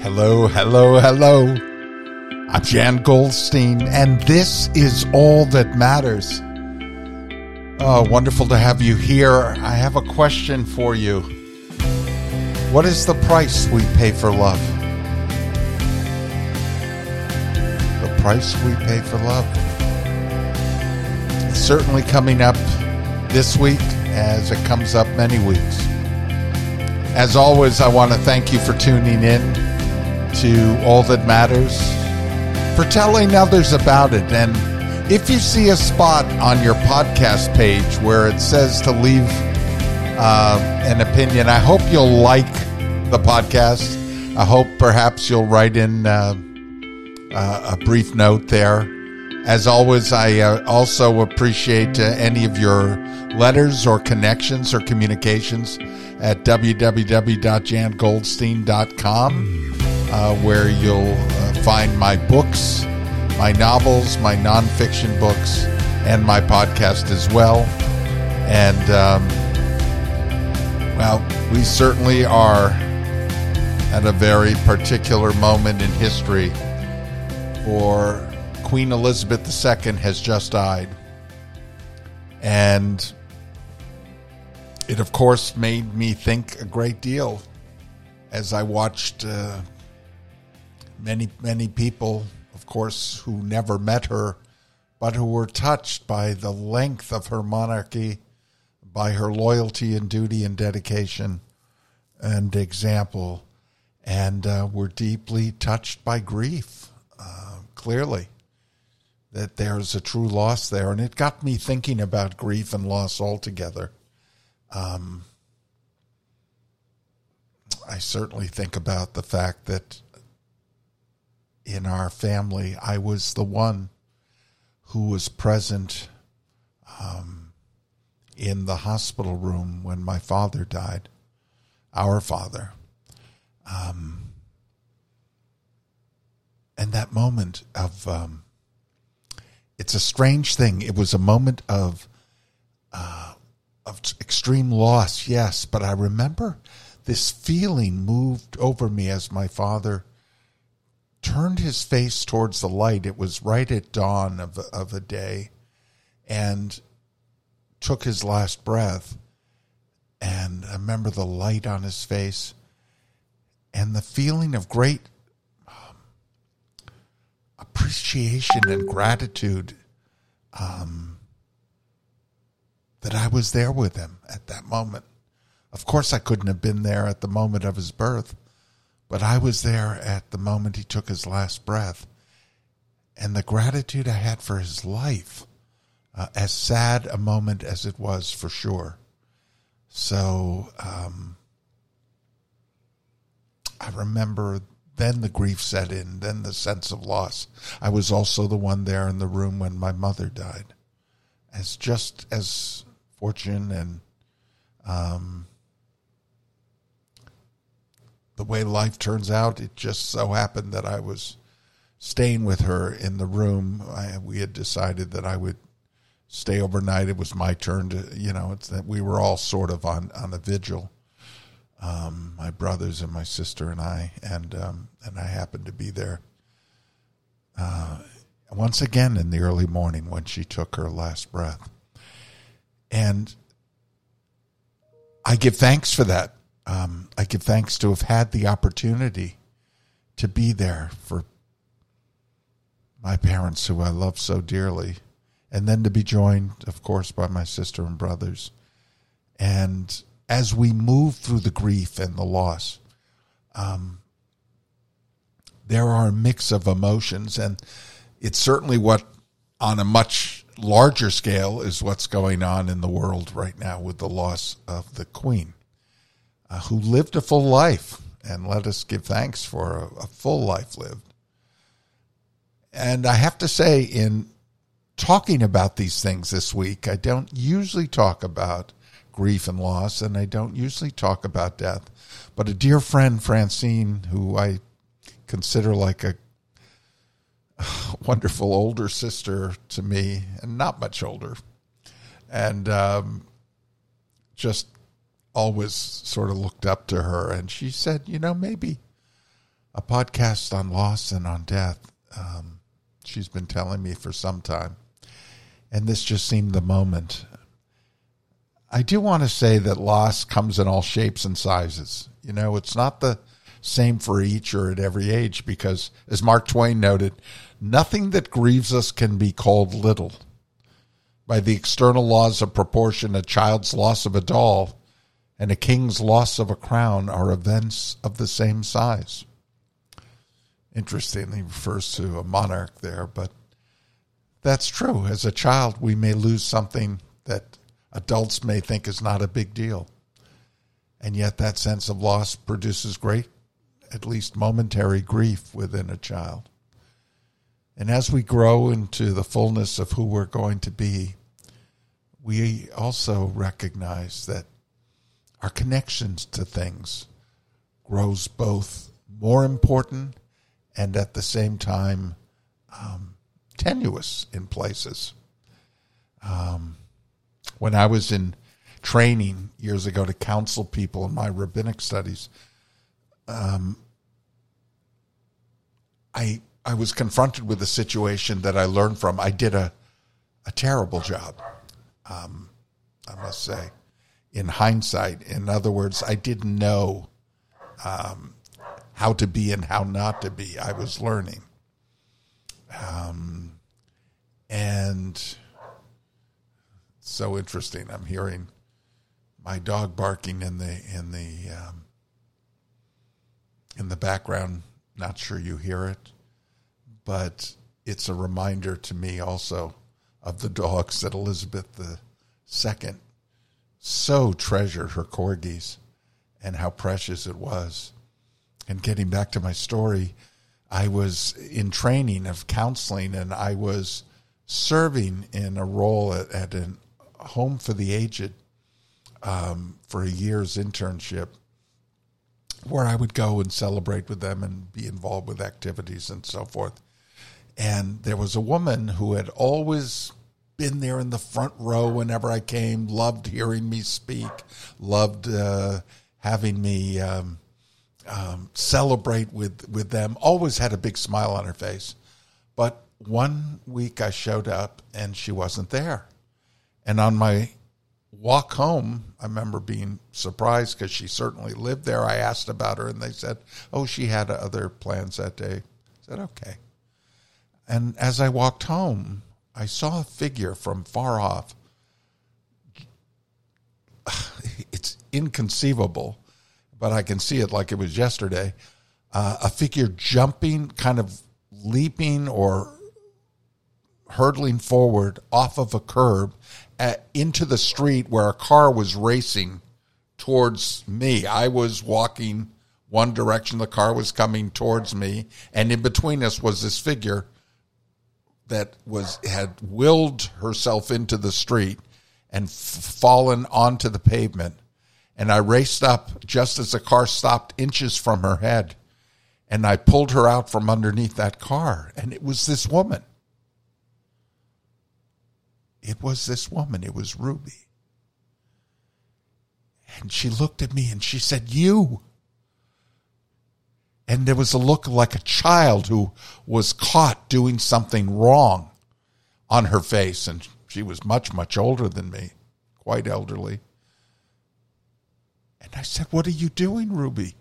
Hello, hello, hello. I'm Jan Goldstein, and this is All That Matters. Oh, wonderful to have you here. I have a question for you. What is the price we pay for love? The price we pay for love. It's certainly coming up this week as it comes up many weeks. As always, I want to thank you for tuning in to All That Matters, for telling others about it. And if you see a spot on your podcast page where it says to leave uh, an opinion, I hope you'll like the podcast. I hope perhaps you'll write in uh, uh, a brief note there. As always, I uh, also appreciate uh, any of your letters or connections or communications at www.jangoldstein.com, uh, where you'll uh, find my books, my novels, my nonfiction books, and my podcast as well. And, um, well, we certainly are at a very particular moment in history for Queen Elizabeth II has just died. And it, of course, made me think a great deal as I watched uh, many, many people, of course, who never met her, but who were touched by the length of her monarchy, by her loyalty and duty and dedication and example, and uh, were deeply touched by grief, uh, clearly that there's a true loss there. And it got me thinking about grief and loss altogether. Um, I certainly think about the fact that in our family, I was the one who was present um, in the hospital room when my father died, our father. Um, and that moment of, um, it's a strange thing. It was a moment of, uh, of extreme loss, yes, but I remember this feeling moved over me as my father turned his face towards the light. It was right at dawn of, of a day and took his last breath. And I remember the light on his face and the feeling of great um, appreciation and gratitude um, that I was there with him at that moment. Of course, I couldn't have been there at the moment of his birth, but I was there at the moment he took his last breath. And the gratitude I had for his life, uh, as sad a moment as it was for sure. So um, I remember then the grief set in, then the sense of loss. I was also the one there in the room when my mother died. As just as fortune and um, the way life turns out, it just so happened that I was staying with her in the room. I, we had decided that I would stay overnight. It was my turn to, you know, it's that we were all sort of on on a vigil. Um, my brothers and my sister and I, and um, and I happened to be there. Uh, once again in the early morning when she took her last breath, and I give thanks for that um, I give thanks to have had the opportunity to be there for my parents who I love so dearly, and then to be joined, of course, by my sister and brothers. And as we move through the grief and the loss, um, there are a mix of emotions, and it's certainly what, on a much larger scale, is what's going on in the world right now with the loss of the Queen uh, who lived a full life, and let us give thanks for a, a full life lived. And I have to say, in talking about these things this week, I don't usually talk about grief and loss, and I don't usually talk about death. But a dear friend, Francine, who I consider like a wonderful older sister to me, and not much older, and um, just always sort of looked up to her. And she said, you know, maybe a podcast on loss and on death. Um, she's been telling me for some time. And this just seemed the moment. I do want to say that loss comes in all shapes and sizes. You know, it's not the same for each or at every age because, as Mark Twain noted, nothing that grieves us can be called little. By the external laws of proportion, a child's loss of a doll and a king's loss of a crown are events of the same size. Interestingly, refers to a monarch there, but that's true. As a child, we may lose something that adults may think is not a big deal. And yet, that sense of loss produces great, at least momentary grief within a child. And as we grow into the fullness of who we're going to be, we also recognize that our connections to things grows both more important and at the same time um, tenuous in places. Um, when I was in training years ago to counsel people in my rabbinic studies, um, I I was confronted with a situation that I learned from. I did a a terrible job, um, I must say, in hindsight. In other words, I didn't know um, how to be and how not to be. I was learning, um, and so interesting. I'm hearing my dog barking in the in the um, in the background. Not sure you hear it, but it's a reminder to me also of the dogs that Elizabeth Second so treasured her corgis and how precious it was. And getting back to my story, I was in training of counseling and I was serving in a role at, at a home for the aged um, for a year's internship where I would go and celebrate with them and be involved with activities and so forth. And there was a woman who had always been there in the front row whenever I came, loved hearing me speak, loved uh, having me um, um, celebrate with, with them, always had a big smile on her face. But one week I showed up and she wasn't there. And on my walk home, I remember being surprised because she certainly lived there. I asked about her and they said, oh, she had other plans that day. I said, okay. And as I walked home, I saw a figure from far off. It's inconceivable, but I can see it like it was yesterday. Uh, a figure jumping, kind of leaping or hurtling forward off of a curb at, into the street where a car was racing towards me. I was walking one direction, the car was coming towards me, and in between us was this figure that was had willed herself into the street and f- fallen onto the pavement. And I raced up just as the car stopped inches from her head. And I pulled her out from underneath that car. And it was this woman. It was this woman. It was Ruby. And she looked at me and she said, You and there was a look like a child who was caught doing something wrong on her face. And she was much, much older than me, quite elderly. And I said, What are you doing, Ruby?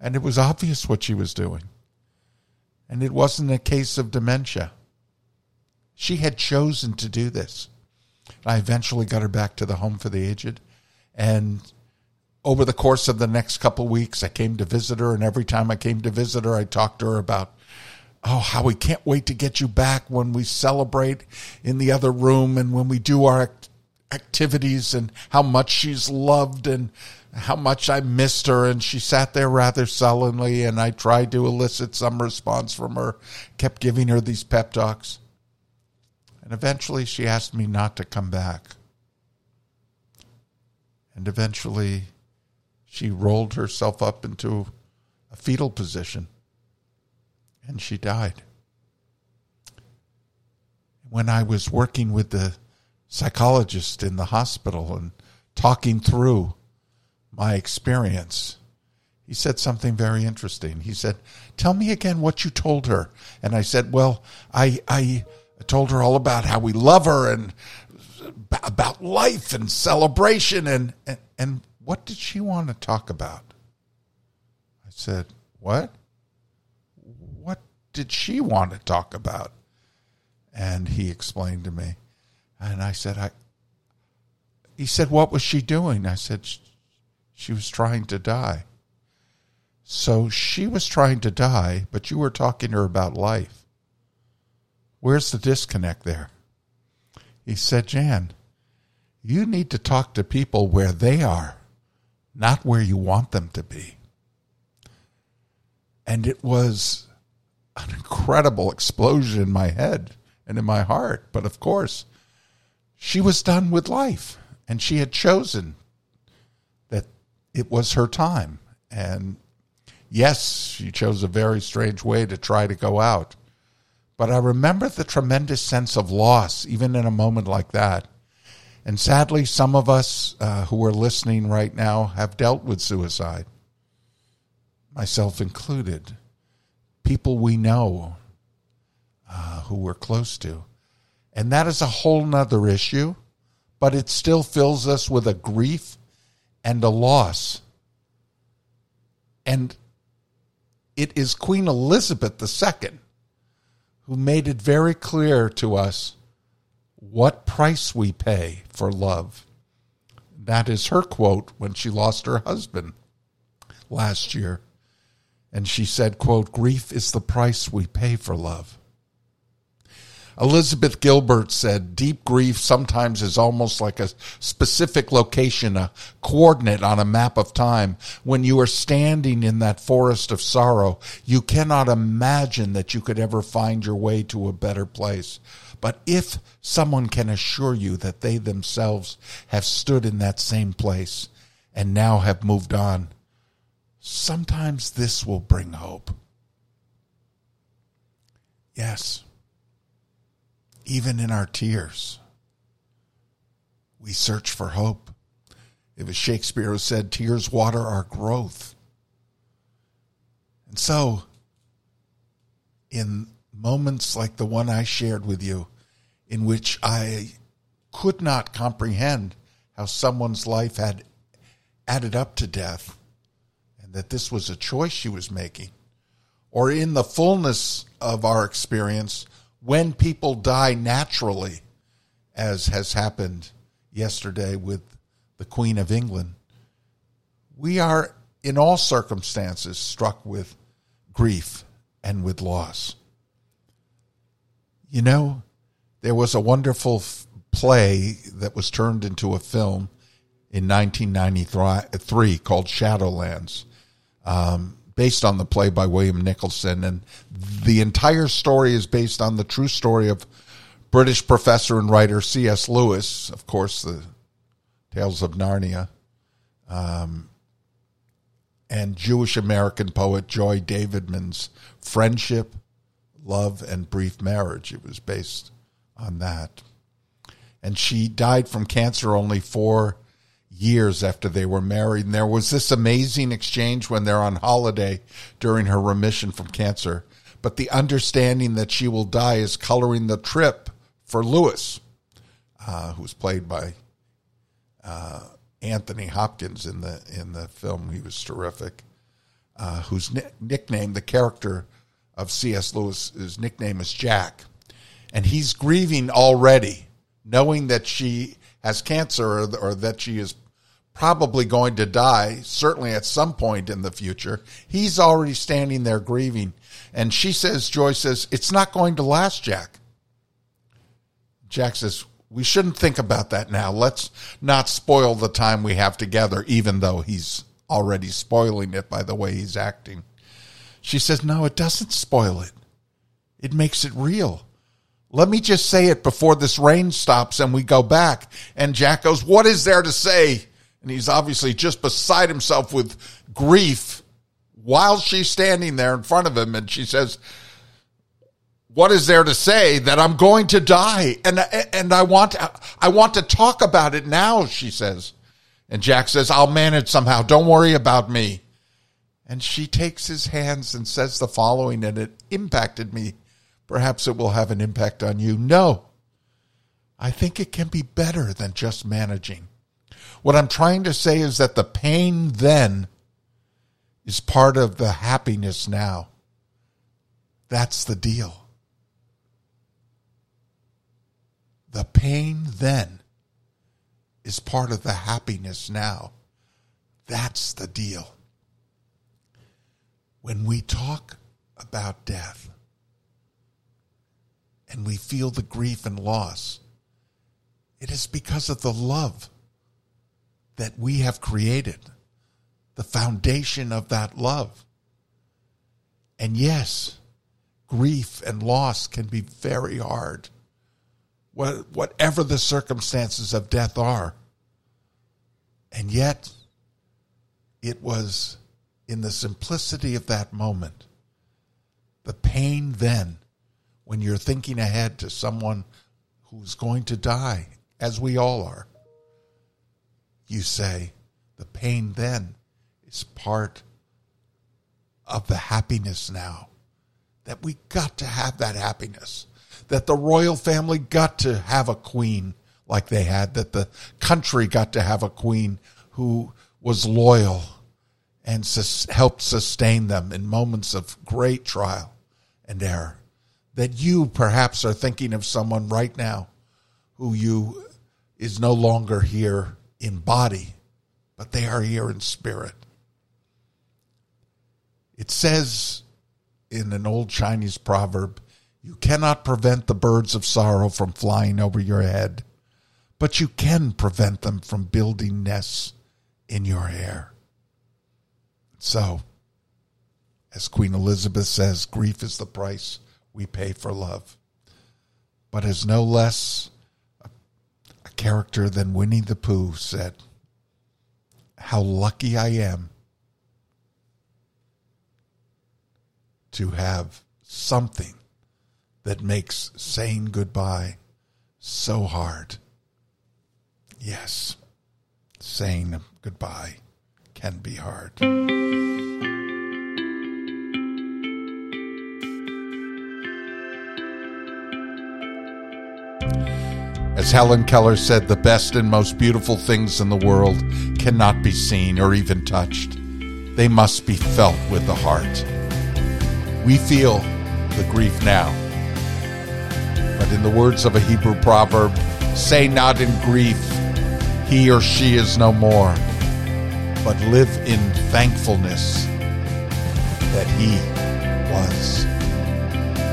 And it was obvious what she was doing. And it wasn't a case of dementia. She had chosen to do this. I eventually got her back to the home for the aged. And over the course of the next couple weeks, I came to visit her, and every time I came to visit her, I talked to her about, oh, how we can't wait to get you back when we celebrate in the other room and when we do our act- activities, and how much she's loved and how much I missed her. And she sat there rather sullenly, and I tried to elicit some response from her, kept giving her these pep talks. And eventually she asked me not to come back. And eventually she rolled herself up into a fetal position and she died. When I was working with the psychologist in the hospital and talking through my experience, he said something very interesting. He said, "Tell me again what you told her." And I said, "Well, I I told her all about how we love her and about life and celebration and and, and what did she want to talk about?" I said, "What? What did she want to talk about?" And he explained to me. And I said, "I he said, What was she doing? I said, She was trying to die. So she was trying to die, but you were talking to her about life. Where's the disconnect there? He said, Jan, you need to talk to people where they are, not where you want them to be. And it was an incredible explosion in my head and in my heart. But of course, she was done with life and she had chosen that it was her time. And yes, she chose a very strange way to try to go out. But I remember the tremendous sense of loss, even in a moment like that. And sadly, some of us uh, who are listening right now have dealt with suicide, myself included. People we know uh, who we're close to. And that is a whole nother issue but it still fills us with a grief and a loss. And it is Queen Elizabeth II who made it very clear to us what price we pay for love. That is her quote when she lost her husband last year. And she said, quote, grief is the price we pay for love. Elizabeth Gilbert said, Deep grief sometimes is almost like a specific location, a coordinate on a map of time. When you are standing in that forest of sorrow, you cannot imagine that you could ever find your way to a better place. But if someone can assure you that they themselves have stood in that same place and now have moved on, sometimes this will bring hope. Yes even in our tears. We search for hope. It was Shakespeare who said, Tears water our growth. And so, in moments like the one I shared with you, in which I could not comprehend how someone's life had added up to death and that this was a choice she was making, or in the fullness of our experience, when people die naturally, as has happened yesterday with the Queen of England, we are in all circumstances struck with grief and with loss. You know, there was a wonderful f- play that was turned into a film in 1993 called Shadowlands. Um, based on the play by William Nicholson. And the entire story is based on the true story of British professor and writer C.S. Lewis, of course, the Tales of Narnia, um, and Jewish American poet Joy Davidman's friendship, love, and brief marriage. It was based on that. And she died from cancer only four years after they were married. And there was this amazing exchange when they're on holiday during her remission from cancer. But the understanding that she will die is coloring the trip for Lewis, uh, who's played by uh, Anthony Hopkins in the in the film. He was terrific. Uh, whose ni- nickname, the character of C.S. Lewis, his nickname is Jack, and he's grieving already, knowing that she has cancer or, or that she is probably going to die, certainly at some point in the future. He's already standing there grieving. And she says, Joy says, it's not going to last, Jack. Jack says, we shouldn't think about that now. Let's not spoil the time we have together, even though he's already spoiling it by the way he's acting. She says, no, it doesn't spoil it. It makes it real. Let me just say it before this rain stops and we go back. And Jack goes, What is there to say? And he's obviously just beside himself with grief while she's standing there in front of him. And she says, what is there to say that I'm going to die? And, and I want, I want to talk about it now, she says. And Jack says, I'll manage somehow. Don't worry about me. And she takes his hands and says the following, and it impacted me. Perhaps it will have an impact on you. No, I think it can be better than just managing. What I'm trying to say is that the pain then is part of the happiness now. That's the deal. The pain then is part of the happiness now. That's the deal. When we talk about death and we feel the grief and loss, it is because of the love that we have created, the foundation of that love. And yes, grief and loss can be very hard whatever the circumstances of death are. And yet, it was in the simplicity of that moment, the pain then, when you're thinking ahead to someone who's going to die, as we all are, you say, the pain then is part of the happiness now. That we got to have that happiness that the royal family got to have a queen like they had, that the country got to have a queen who was loyal and sus- helped sustain them in moments of great trial and error. That you perhaps are thinking of someone right now who you is no longer here in body, but they are here in spirit. It says in an old Chinese proverb, you cannot prevent the birds of sorrow from flying over your head, but you can prevent them from building nests in your hair. So, as Queen Elizabeth says, grief is the price we pay for love. But as no less a, a character than Winnie the Pooh said, How lucky I am to have something that makes saying goodbye so hard. Yes, saying goodbye can be hard. As Helen Keller said, the best and most beautiful things in the world cannot be seen or even touched. They must be felt with the heart. We feel the grief now but in the words of a Hebrew proverb, say not in grief, he or she is no more, but live in thankfulness that he was,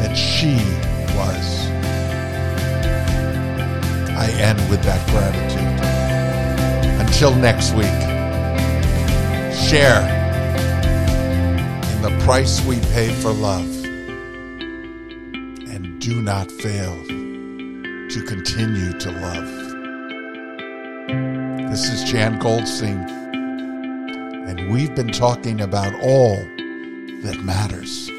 that she was. I end with that gratitude. Until next week, share in the price we pay for love and do not fail to continue to love. This is Jan Goldstein, and we've been talking about all that matters.